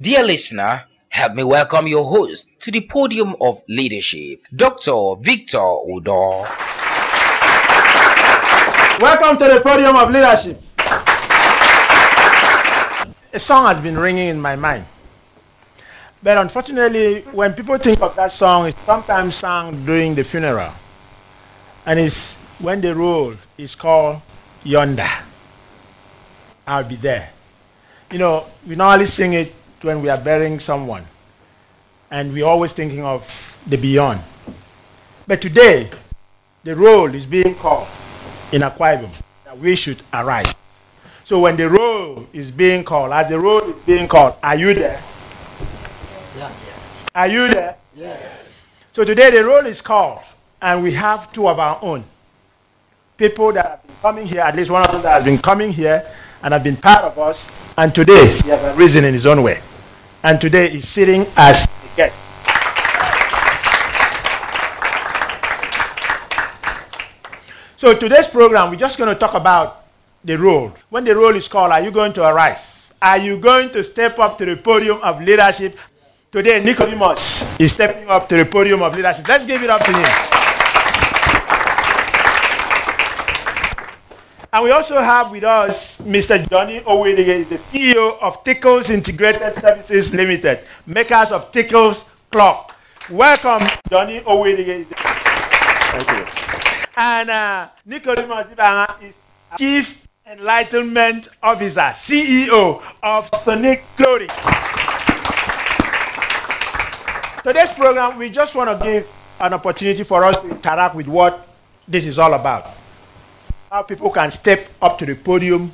Dear listener, help me welcome your host to the podium of leadership, Dr. Victor Udo. Welcome to the podium of leadership. A song has been ringing in my mind. But unfortunately, when people think of that song, it's sometimes sung during the funeral. And it's when the roll is called Yonder. I'll be there. You know, we normally sing it when we are burying someone. And we're always thinking of the beyond. But today, the roll is being called in Akwa Ibom that we should arise. So when the roll is being called, as the roll is being called, are you there? Yeah. Are you there? Yes. So today the roll is called, and we have two of our own. People that have been coming here, at least one of them that has been coming here and have been part of us, and today he has arisen in his own way. And today is sitting as a guest. So today's program, we're just going to talk about the role. When the role is called, are you going to arise? Are you going to step up to the podium of leadership? Today, Nicodemus is stepping up to the podium of leadership. Let's give it up to him. And we also have with us Mr. Johnny Owedige, the CEO of Tickles Integrated Services Limited, makers of Tickles Clock. Welcome, Johnny Owedige. Thank you. And uh, Nicodemus Ibanga is Chief Enlightenment Officer, CEO of Sonic Clothing. Today's program, we just want to give an opportunity for us to interact with what this is all about. How people can step up to the podium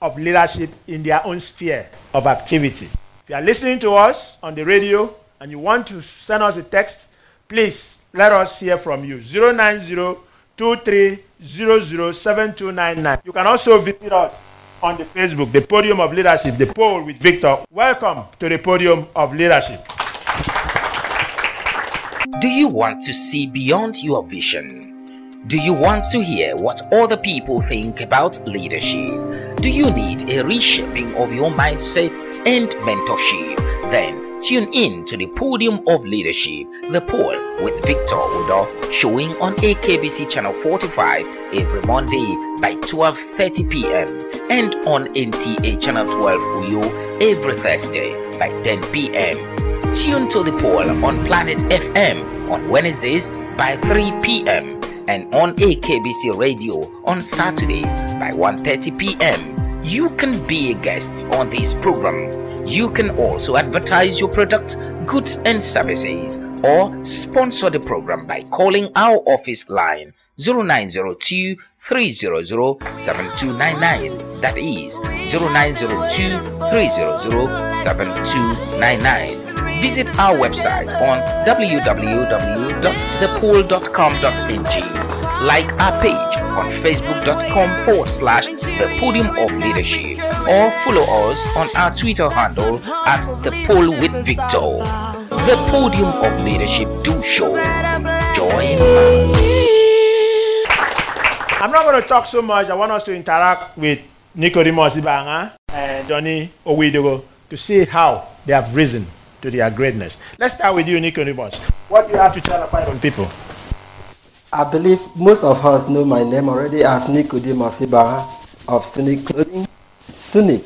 of leadership in their own sphere of activity. If you are listening to us on the radio and you want to send us a text, please let us hear from you. 090-2300-7299. You can also visit us on the Facebook, the Podium of Leadership, the poll with Victor. Welcome to the Podium of Leadership. Do you want to see beyond your vision? Do you want to hear what other people think about leadership? Do you need a reshaping of your mindset and mentorship? Then tune in to the Podium of Leadership, the poll with Victor Udo, showing on AKBC Channel 45 every Monday by 12:30 p.m. and on NTA Channel 12 Uyo every Thursday by 10 p.m. Tune to the poll on Planet FM on Wednesdays by 3 p.m. and on AKBC Radio on Saturdays by 1:30 p.m. You can be a guest on this program. You can also advertise your products, goods and services or sponsor the program by calling our office line 0902 300 7299. That is 0902 300 7299 visit our website on www.thepool.com.ng. Like our page on facebook.com forward slash the podium of leadership or follow us on our Twitter handle at the poll with Victor. The podium of leadership do show. Join us. I'm not going to talk so much. I want us to interact with Nicodemus Ibanga and Johnny Owidogo to see how they have risen to their greatness. Let's start with you, Nicodemus. What do you have to tell about people? I believe most of us know my name already as Nicodemus Ibanga of Sunic Clothing. Sunic,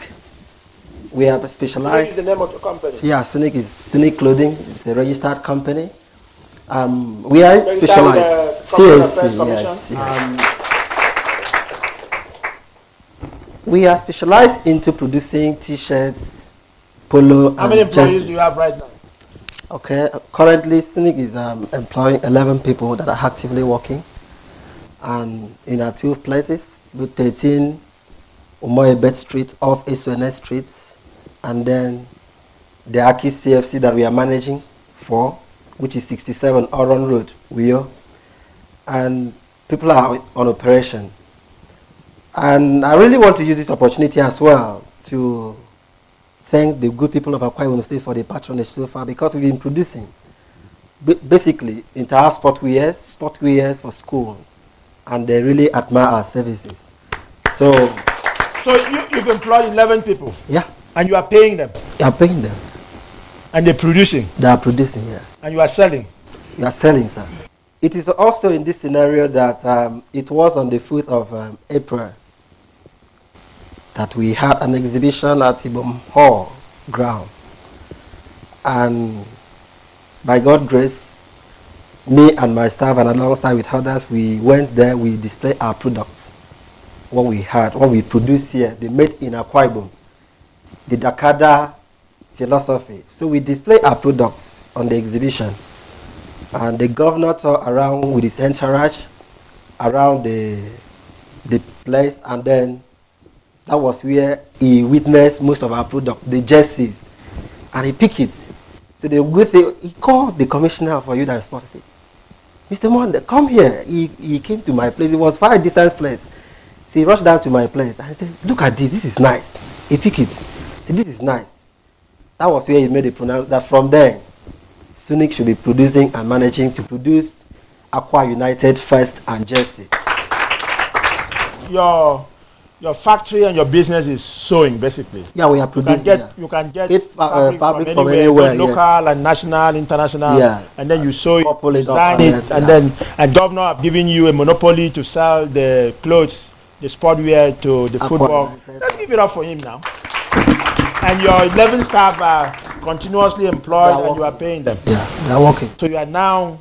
we have specialized. is the name of your company? Yeah, Sunic is Sunic Clothing. It's a registered company. Um, we are Registered specialized. with the Commercial Affairs CAC, yes, yes. we are specialized into producing T-shirts, polo, How many employees jerseys. do you have right now? Okay, currently Cynic is um, employing 11 people that are actively working and in our two places, with 13 Umoyebet Street off SONS Street and then the Aki CFC that we are managing for, which is 67 Oron Road, Uyo. And people are on operation. And I really want to use this opportunity as well to thank the good people of Akwa Ibom State for the patronage so far because we've been producing ba- basically entire sport wears, sport wears for schools, and they really admire our services. So, So you, you've employed 11 people. yeah, And you are paying them. You are paying them. And they're producing. They are producing, yeah. And you are selling. You are selling, sir. It is also in this scenario that um, it was on the 4th of um, April that we had an exhibition at Ibom Hall ground. And by God's grace, me and my staff and alongside with others, we went there, we displayed our products. What we had, what we produced here, the made in Akwa Ibom, the Dakada philosophy. So we display our products on the exhibition. And the governor toured around with his entourage around the, the place, and then that was where he witnessed most of our product, the jerseys, and he picked it. So the thing, he called the commissioner for youth and sport. He said, Mr. Monde, come here. He, he came to my place. It was far distance place. So he rushed down to my place and he said, look at this. This is nice. He picked it. Said, this is nice. That was where he made the pronounce that from then, Sunic should be producing and managing to produce Akwa United first and Jersey. Your your factory and your business is sewing basically. Yeah, we are You can get yeah. you can get fa- uh, fabrics from anywhere, anywhere, both yes. local and national, international. Yeah. And then you sew it, Couple it up design and it, then- and then and governor have given you a monopoly to sell the clothes, the sportwear to the football. Let's give it up for him now. And your 11 staff are continuously employed are and you are paying them. Yeah, they are working. So you are now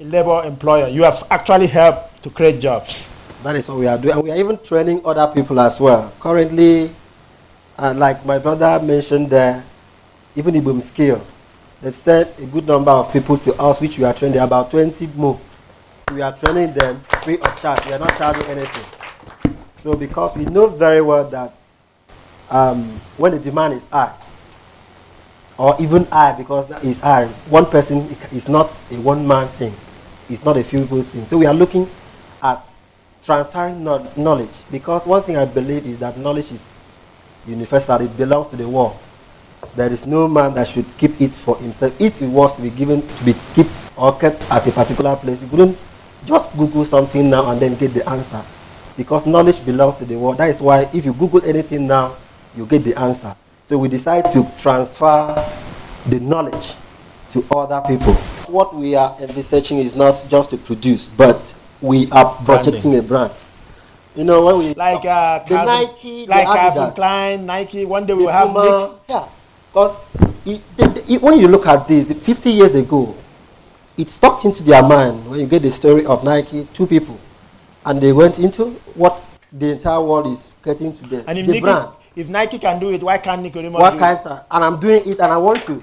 a labor employer. You have actually helped to create jobs. That is what we are doing. And we are even training other people as well. Currently, uh, like my brother mentioned there, even Ibom Skill, they've sent a good number of people to us, which we are training. About 20 more. We are training them free of charge. We are not charging anything. So because we know very well that um, when the demand is high, or even high because that is high, one person is not a one-man thing. It's not a few people thing. So we are looking at transferring knowledge because one thing I believe is that knowledge is universal. It belongs to the world. There is no man that should keep it for himself. If it was to be given to be kept or kept at a particular place, you couldn't just Google something now and then get the answer. Because knowledge belongs to the world. That is why if you Google anything now, you get the answer. So we decide to transfer the knowledge to other people. What we are envisaging is not just to produce, but we are projecting a brand. You know, when we Like uh, the Calvin- Nike, the like Calvin Adidas, Klein, Nike. One day we the have. Puma, yeah, because when you look at this, 50 years ago, it stuck into their mind when you get the story of Nike, two people, and they went into what the entire world is getting to them, And if the Nike, brand. if Nike can do it, why can't Nicodemus do kind it? of, and I'm doing it, and I want to.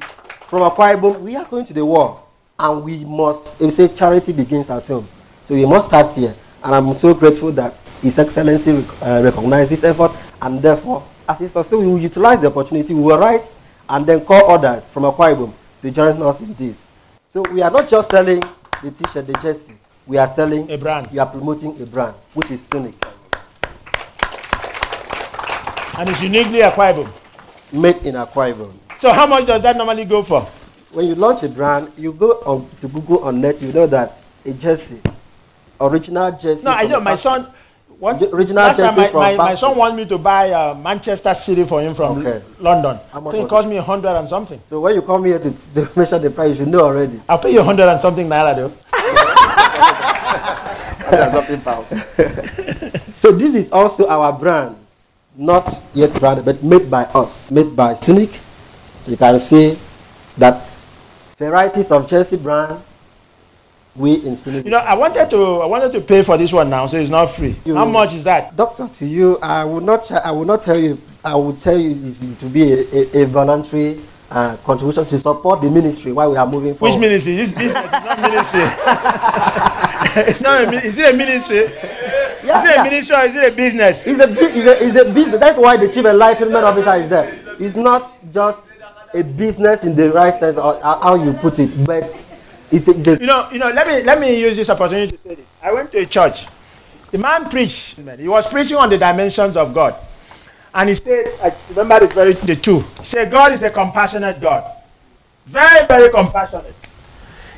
From Akwa Ibom, we are going to the world, and we must. They say charity begins at home, so we must start here. And I'm so grateful that His Excellency rec- uh, recognized this effort, and therefore, as he said, so we will utilize the opportunity. We will rise and then call others from Akwa Ibom to join us in this. So we are not just selling the T-shirt, the jersey. We are selling A brand. We are promoting a brand, which is Sonic, And it's uniquely acquirable. made in Akwa Ibom. So how much does that normally go for? when you launch a brand, you go on to Google on net, you know that a jersey, original jersey. No, I know my son. One, The original last time jersey my, from my, my son wants me to buy uh, Manchester City for him from Okay. London. How much So it cost me a hundred and something. So when you come here to, to measure the price, you know already. I'll pay you a hundred and something naira though. something pounds. so this is also our brand, not yet branded, but made by us, made by Sonic. So you can see that varieties of jersey brand, we in Sonic. You know, I wanted to I wanted to pay for this one now, so it's not free. You- How much is that? Doctor, to you, I will not. I will not tell you. I will tell you it to be a, a, a voluntary uh, contribution to support the ministry while we are moving forward. Which ministry? This business is not ministry. it's not. A, is it a ministry? Yeah, is it yeah. a ministry or is it a business? It's a, it's, a, it's a business. That's why the chief enlightenment officer is there. It's not just a business in the right sense or how you put it, but it's a, a You know, you know. Let me let me use this opportunity to say this. I went to a church. The man preached. He was preaching on the dimensions of God, and he said, I remember the very the two. He said, God is a compassionate God, very very compassionate.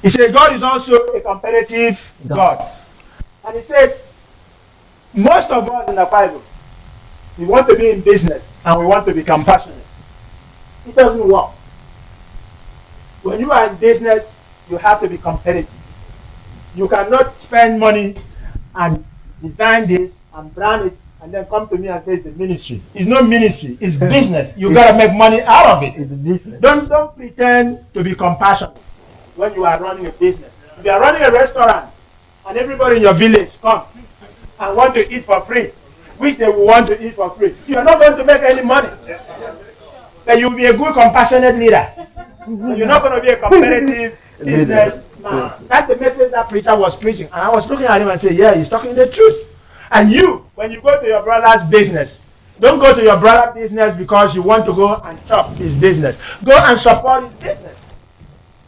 He said, God is also a competitive God, and he said, most of us in the Bible, we want to be in business and we want to be compassionate. It doesn't work. When you are in business, you have to be competitive. You cannot spend money and design this and brand it and then come to me and say it's a ministry. It's not ministry, it's business. You gotta make money out of it. It's a business. Don't don't pretend to be compassionate when you are running a business. If you are running a restaurant and everybody in your village come and want to eat for free, which they will want to eat for free, you are not going to make any money. But you will be a good compassionate leader. You're not going to be a competitive business man. That's the message that preacher was preaching. And I was looking at him and say, yeah, he's talking the truth. And you, when you go to your brother's business, don't go to your brother's business because you want to go and chop his business. Go and support his business.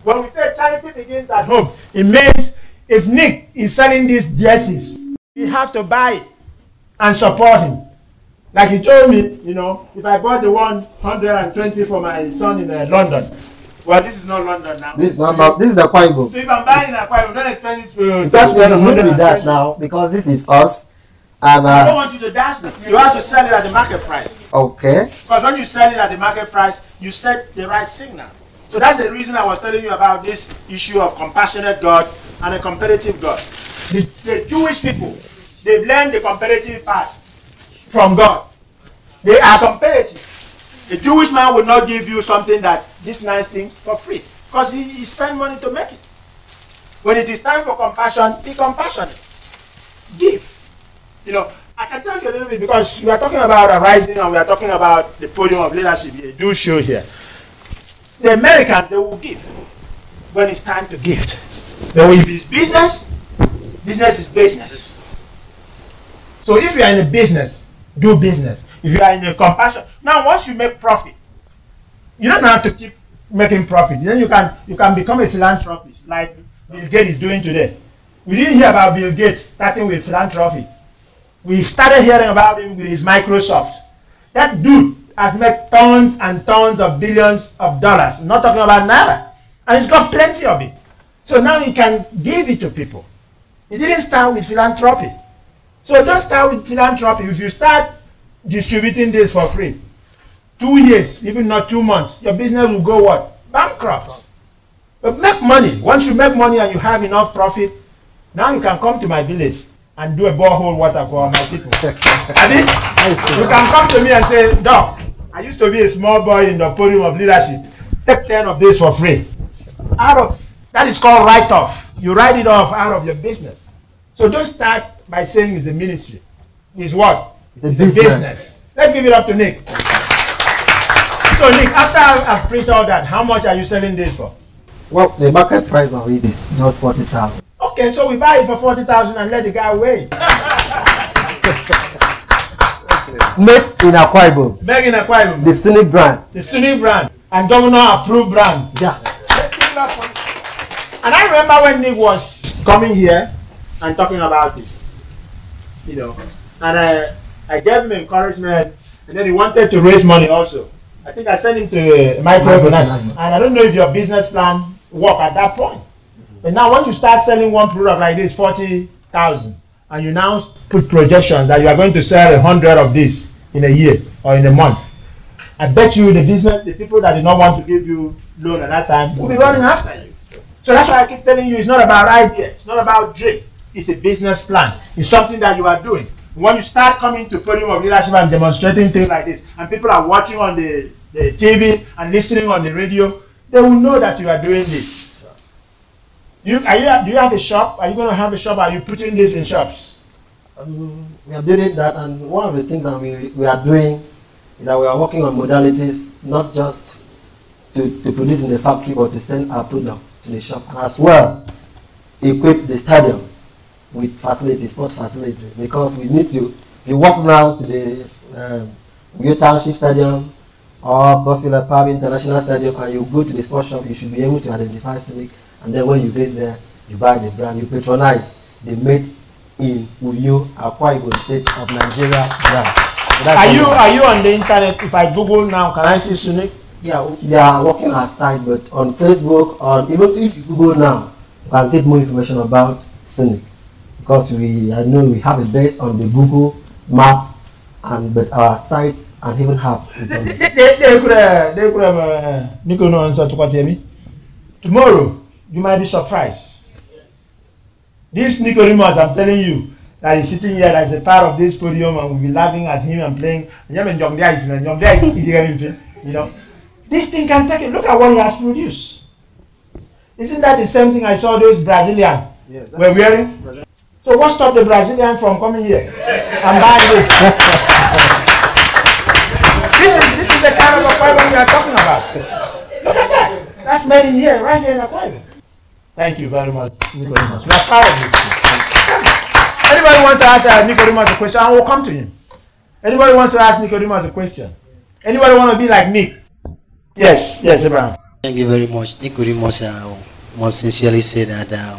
When we say charity begins at home, it means if Nick is selling these jerseys, you have to buy it and support him. Like he told me, you know, if I bought the 120 for my son in uh, London, well, this is not London now. This is not, not this is the Bible. So if I'm buying a Aquarium, don't expect this to Because we to are not with 120. that now because this is us. And I don't uh, want you to dash me. You have to sell it at the market price. okay, Because when you sell it at the market price, you set the right signal. So that's the reason I was telling you about this issue of compassionate God and a competitive God. The, the Jewish people, they've learned the competitive part from God. They are competitive. A Jewish man will not give you something that this nice thing for free because he, he spent money to make it. When it is time for compassion, be compassionate. Give. You know, I can tell you a little bit because we are talking about arising and we are talking about the podium of leadership here. Do show here. The Americans, they will give when it's time to give. But if it's business, business is business. So if you are in a business, do business. If you are in a compassion, now once you make profit, you don't have to keep making profit. Then you can you can become a philanthropist like Bill Gates is doing today. We didn't hear about Bill Gates starting with philanthropy. We started hearing about him with his Microsoft. That dude has made tons and tons of billions of dollars. I'm not talking about naira. And he's got plenty of it. So now he can give it to people. He didn't start with philanthropy. So don't start with philanthropy. If you start distributing this for free, two years, even not two months, your business will go what? Bankrupt. But make money. Once you make money and you have enough profit, now you can come to my village and do a borehole water for my people. Abi, you can come to me and say, Doc, I used to be a small boy in the podium of leadership. Take 10 of this for free. Out of that is called write-off. You write it off out of your business. So don't start by saying it's a ministry. It's what? It's a business. Let's give it up to Nick. So Nick, after I've preached all that, how much are you selling this for? well, the market price of it is just forty thousand. Okay, so we buy it for 40,000 and let the guy wait. Made in Akwa Ibom, Begging a quiet the Cynic brand. the Sunni brand and governor approved brand. Yeah. Let's give it up for. And I remember when Nick was coming here and talking about this, you know, and I, I gave him encouragement, and then he wanted to raise money also. I think I sent him to uh, microfinance, and I don't know if your business plan work at that point. But now, once you start selling one product like this, forty thousand, and you now put projections that you are going to sell a hundred of this in a year or in a month, I bet you the business, the people that did not want to give you loan at that time will be running after you. So that's why I keep telling you, it's not about idea, it's not about dream. It's a business plan. It's something that you are doing. When you start coming to podium of leadership and demonstrating things like this, and people are watching on the, the TV and listening on the radio, they will know that you are doing this. You, are you, do you have a shop? Are you going to have a shop? Are you putting this in shops? Um, we are building that, and one of the things that we, we are doing is that we are working on modalities, not just to, to produce in the factory, but to send our product to the shop, and as well equip the stadium with facilities, sport facilities, because we need to. If you walk now to the um, Uyo Township Stadium or Godswill Akpabio International Stadium, and you go to the sports shop, you should be able to identify Sonic, and then when you get there, you buy the brand, you patronize the made in Uyo, Akwa Ibom State of Nigeria brand. So Are you, are you on the internet? If I Google now, can I see Sunik? Yeah, they are working aside, but on Facebook, on even if you Google now, you can get more information about Sonic because we I know we have a base on the Google map and but our sites and even have resemblance. They, they, they could they could have, no answer to what you mean. Tomorrow, you might be surprised. This Nicodemus, I'm telling you, that is sitting here as a part of this podium and we'll be laughing at him and playing. You know, this thing can take it. Look at what he has produced. Isn't that the same thing I saw those Brazilian Yes, were wearing? So what stopped the Brazilian from coming here and buying this? this is this is the kind of Akwa we are talking about. Look at that. That's made in here, right here in Ibom. Thank you very much, Nicodemus. We are proud of you. Anybody wants to ask uh, Nicodemus a question, I will come to him. Anybody wants to ask Nicodemus a question? Anybody want to be like Nick? Yes, yes, Abraham. Thank you very much. Nicodemus uh, must sincerely say that uh,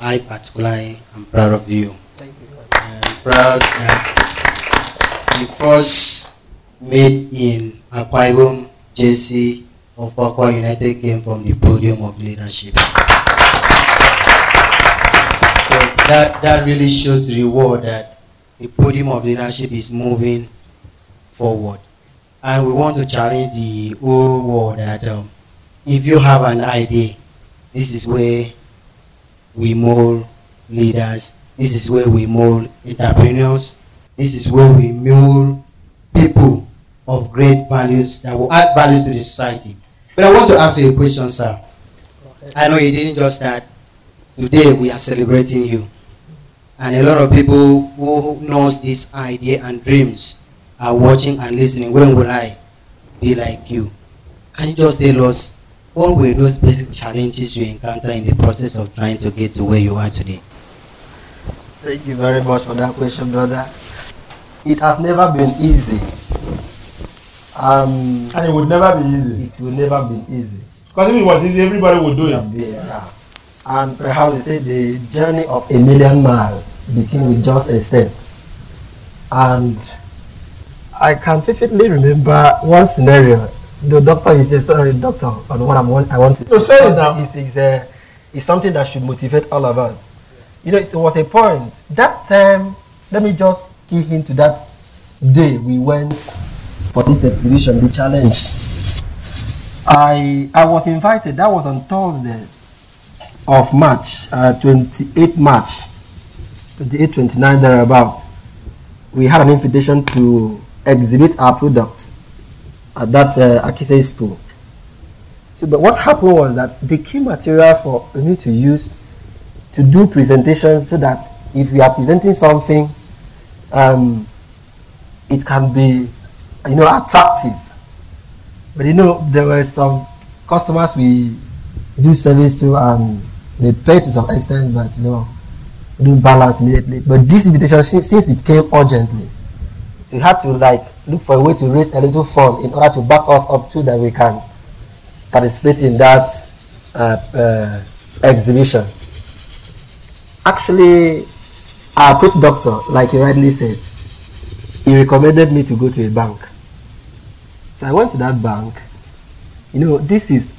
I particularly am proud of you. Thank you. I'm proud that the first made in Akwa Ibom JC of Akwa United came from the podium of leadership. So that, that really shows the reward that the podium of leadership is moving forward. And we want to challenge the whole world that um, if you have an idea, this is where we mold leaders, this is where we mold entrepreneurs, this is where we mold people of great values that will add values to the society. But I want to ask you a question, sir. I know you didn't just start. Today we are celebrating you. And a lot of people who knows this idea and dreams are watching and listening. When will I be like you? Can you just tell us what were those basic challenges you encounter in the process of trying to get to where you are today? Thank you very much for that question, brother. It has never been easy. Um, And it would never be easy. it will never be easy. Because if it was easy, everybody would do it. Yeah. And perhaps they say the journey of a million miles begin with just a step. And I can vividly remember one scenario. The doctor is a sorry, doctor, on what I'm, want- I want to So say now. It's, it's, a, it's something that should motivate all of us. You know, it was a point. That time, let me just key into that day we went for this exhibition, the challenge. I I was invited. That was on Thursday of March, uh, 28 March, 28, 29 thereabout. We had an invitation to exhibit our products at that uh, Akise Expo. So, but what happened was that the key material for me to use to do presentations so that if we are presenting something, um, it can be, you know, attractive. But you know, there were some customers we do service to and they pay to some extent, but you know, don't balance immediately. But this invitation, since it came urgently, so we had to like look for a way to raise a little fund in order to back us up so that we can participate in that uh, uh, exhibition. Actually, our coach doctor, like he rightly said, he recommended me to go to a bank. So I went to that bank. You know, this is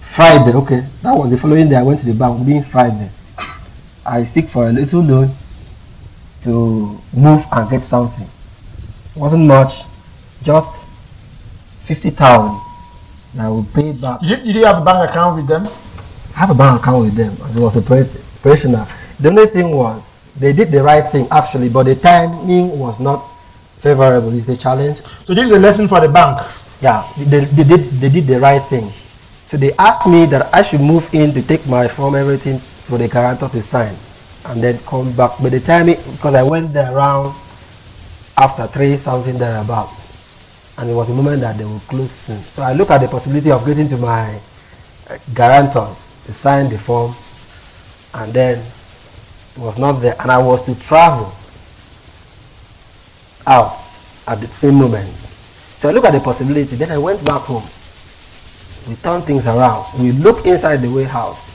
Friday. Okay, that was the following day. I went to the bank, being Friday. I seek for a little loan to move and get something. It wasn't much, just fifty thousand. I will pay back. Did you, you have a bank account with them? I have a bank account with them. It was operational. The only thing was they did the right thing actually, but the timing was not favorable. Is the challenge. So this is a lesson for the bank. Yeah, they, they did they did the right thing. So they asked me that I should move in to take my form, everything for the guarantor to sign, and then come back. But the timing, because I went there around after three something thereabouts, and it was the moment that they would close soon. So I looked at the possibility of getting to my uh, guarantors to sign the form, and then it was not there, and I was to travel out at the same moment. So I looked at the possibility. Then I went back home. We turned things around. We looked inside the warehouse.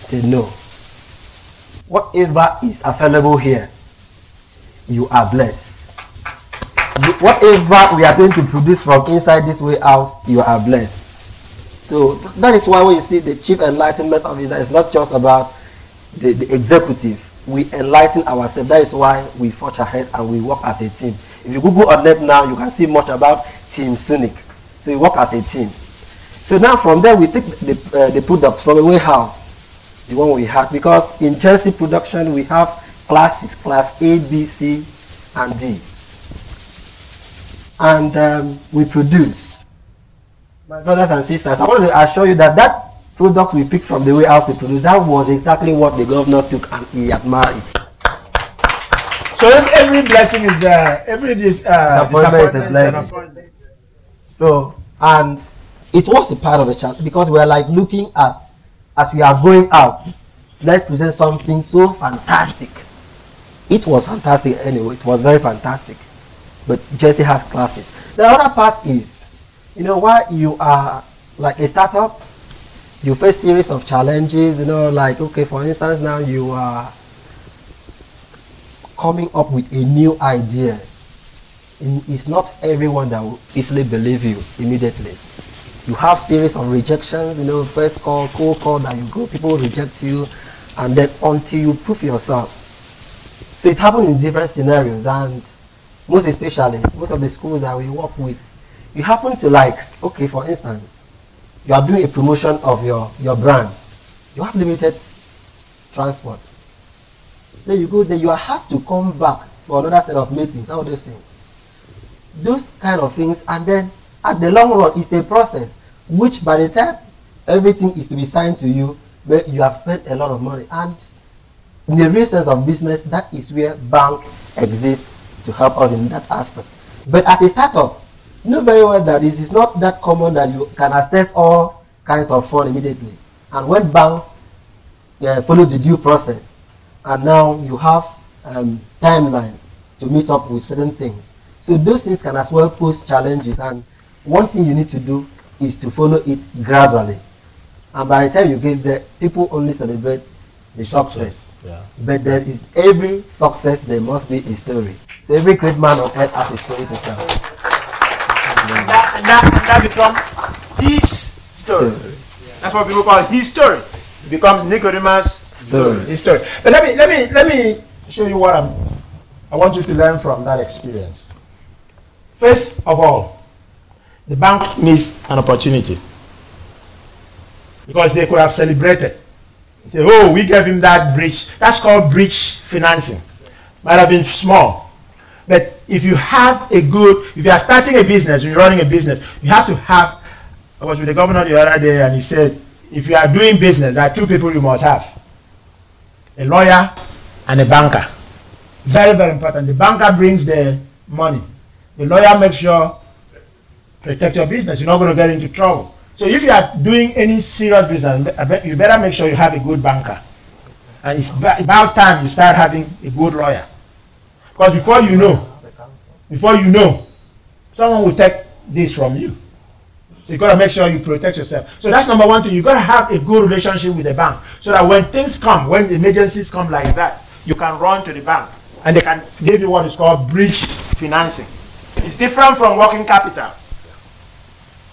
Said no. Whatever is available here, you are blessed. Whatever we are going to produce from inside this warehouse, you are blessed. So that is why when you see the chief enlightenment officer, it's not just about the, the executive. We enlighten ourselves. That is why we forge ahead and we work as a team. If you Google on net now, you can see much about Team Sunic. So we work as a team. So now from there, we take the, uh, the products from a warehouse, the one we had, because in Chelsea production, we have classes, class A, B, C, and D. And um, we produce. My brothers and sisters, I want to assure you that that product we picked from the warehouse we produce, that was exactly what the governor took and he admired it. So every blessing is uh, every dis, uh, Disappointment is a blessing. So, and it was a part of the challenge because we are like looking at, as we are going out, let's present something so fantastic. It was fantastic anyway, it was very fantastic. But Jesse has classes. The other part is, you know, why you are like a startup, you face series of challenges, you know, like, okay, for instance, now you are coming up with a new idea it's not everyone that will easily believe you immediately. You have series of rejections, you know, first call, cold call that you go, people reject you, and then until you prove yourself. So it happens in different scenarios, and most especially, most of the schools that we work with, you happen to like, okay, for instance, you are doing a promotion of your, your brand. You have limited transport. Then you go there, you are asked to come back for another set of meetings, all those things those kind of things and then at the long run it's a process which by the time everything is to be signed to you where you have spent a lot of money and in the real sense of business that is where bank exists to help us in that aspect. But as a startup you know very well that it is not that common that you can access all kinds of funds immediately. And when banks uh, follow the due process and now you have um, timelines to meet up with certain things. So those things can as well pose challenges and one thing you need to do is to follow it gradually. And by the time you get there people only celebrate the success. Yeah. but there is every success there must be a story so every great man on earth has a story to tell And that, and that, and that becomes his story. Story. That's what people call his story. It becomes Nicodemus' Story. His story. But let me let me let me show you what I'm. I want you to learn from that experience. First of all, the bank missed an opportunity because they could have celebrated. Say, oh, we gave him that bridge. That's called bridge financing. Might have been small, but if you have a good, if you are starting a business, you're running a business, you have to have. I was with the governor the other day, and he said, if you are doing business, there are two people you must have: a lawyer and a banker. Very, very important. The banker brings the money. The lawyer makes sure protect your business. You're not going to get into trouble. So if you are doing any serious business, you better make sure you have a good banker. And it's about time you start having a good lawyer. Because before you know, before you know, someone will take this from you. So you got to make sure you protect yourself. So that's number one thing. You got to have a good relationship with the bank, so that when things come, when emergencies come like that, you can run to the bank, and they can give you what is called bridge financing. It's different from working capital.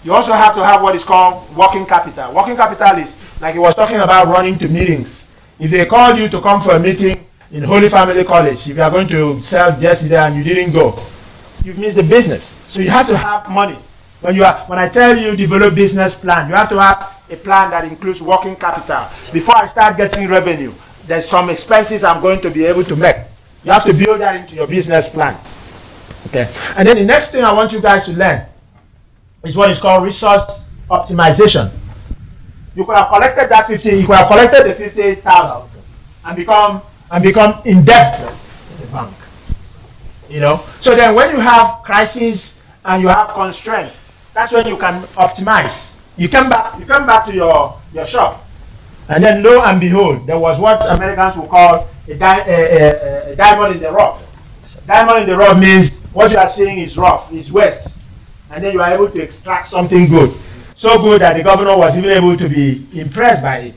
You also have to have what is called working capital. Working capital is like he was talking about running to meetings. If they call you to come for a meeting in Holy Family College, if you are going to sell Jesse there and you didn't go, you've missed the business. So you have to have money. When you are, when I tell you develop business plan, you have to have a plan that includes working capital. Before I start getting revenue, there's some expenses I'm going to be able to make. You have to build that into your business plan. Okay. And then the next thing I want you guys to learn is what is called resource optimization. You could have collected that 50, you could have collected the 50,000 and become and become in debt to the bank. You know? So then when you have crisis and you have constraint that's when you can optimize. You come back you come back to your your shop. And then lo and behold there was what americans would call a, di- a, a, a diamond in the rough. Diamond in the rough means what you are seeing is rough is waste. And then you are able to extract something good. So good that the governor was even able to be impressed by it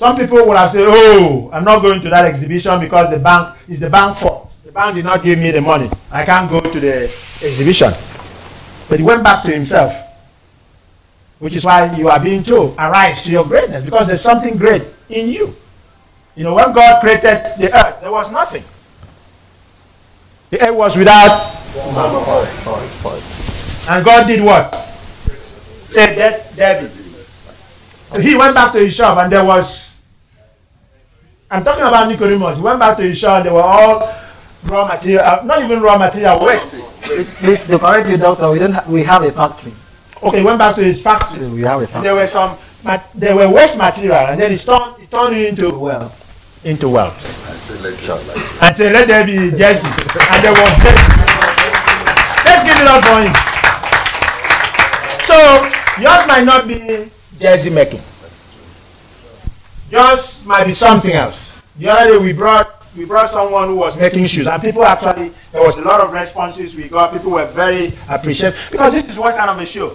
some people will have said, "Oh, I'm not going to that exhibition because the bank is the bank fault. The bank did not give me the money. I can't go to the exhibition." But he went back to himself, which is why you are being told, "Arise to your greatness," because there's something great in you. You know, when God created the earth, there was nothing. The earth was without. And God did what? Said that David. He went back to his shop and there was. I'm talking about Nicodemus. He went back to his shop and they were all raw material, uh, not even raw material, waste. Please, please to correct you, doctor, we don't. Ha- we have a factory. Okay, he went back to his factory. We have a And factory. there were some, but there were waste material, and then he turned, he turned it into Wealth. into wealth. And say, let there be Jesse. And there was Jesse. Let's give it up for him. So yours might not be Jesse making. Yours might be something else. The other day we brought we brought someone who was making shoes, and people actually there was a lot of responses we got. People were very appreciative because this is what kind of a show.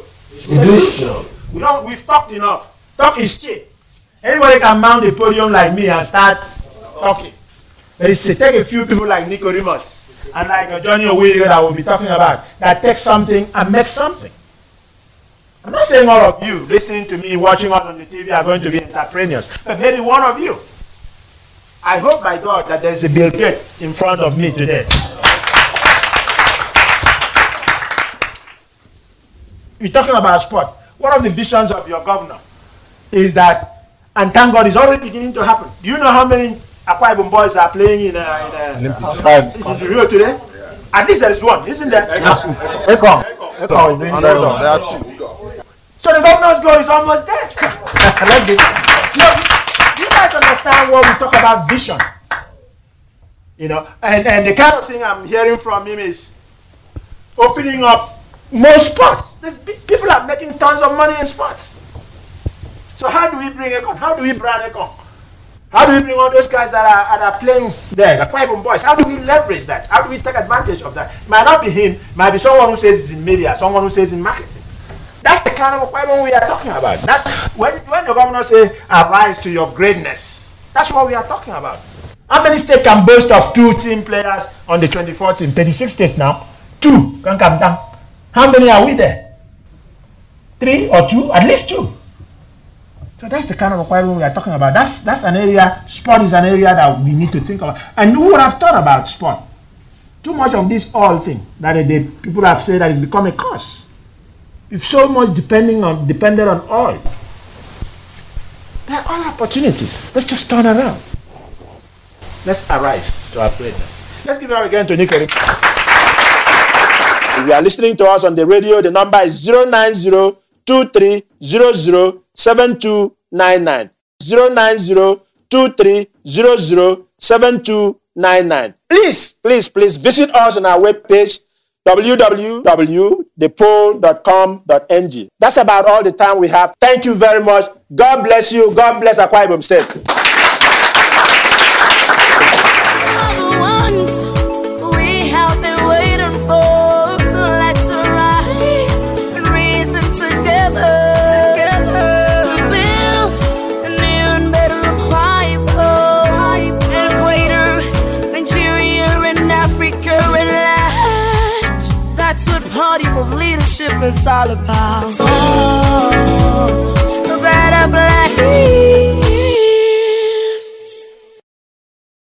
We do show. We don't. We've talked enough. Talk is cheap. Anybody can mount a podium like me and start talking. But it's to take a few people like Nico Nicodemus and like Johnny Owiri that we'll be talking about that take something and make something. I'm not saying all of you listening to me, watching us on the TV are going to be entrepreneurs, but maybe one of you. I hope by God that there's a Bill Gates in front of me today. We're talking about sport. One of the visions of your governor is that, and thank God, it's already beginning to happen. Do you know how many Akwa Ibom boys are playing in, uh, in, uh, in Rio today? At least there is one, isn't there? Ekong. Ekong is doing very well. So the governor's goal is almost there. Let's give- you, you guys understand what we talk about vision. You know, and, and the kind of thing I'm hearing from him is opening up more sports. There's, pe- people are making tons of money in sports. So how do we bring Ekong? How do we brand Ekong? How do we bring all those guys that are, that are playing there, the Bible boys? How do we leverage that? How do we take advantage of that? Might not be him, might be someone who says he's in media, someone who says in marketing. Kind of appointment we are talking about. That's when, when the governor say arise to your greatness. That's what we are talking about. How many states can boast of two team players on the 24th team? 36 states now. Two can come down. How many are we there? Three or two? At least two. So that's the kind of requirement we are talking about. That's that's an area. Sport is an area that we need to think about. And who would have thought about sport? Too much of this oil thing that the people have said that it's become a curse. It's so much depending on dependent on oil. There are all opportunities. Let's just turn around. Let's arise to our greatness. Let's give it up again to Nick. If you are listening to us on the radio, the number is 090-2300-7299. 090-2300-7299. Please, please, please visit us on our webpage www.thepole.com.ng. That's about all the time we have. Thank you very much. God bless you. God bless Akwa Ibom State. Is all about. Oh, a better place.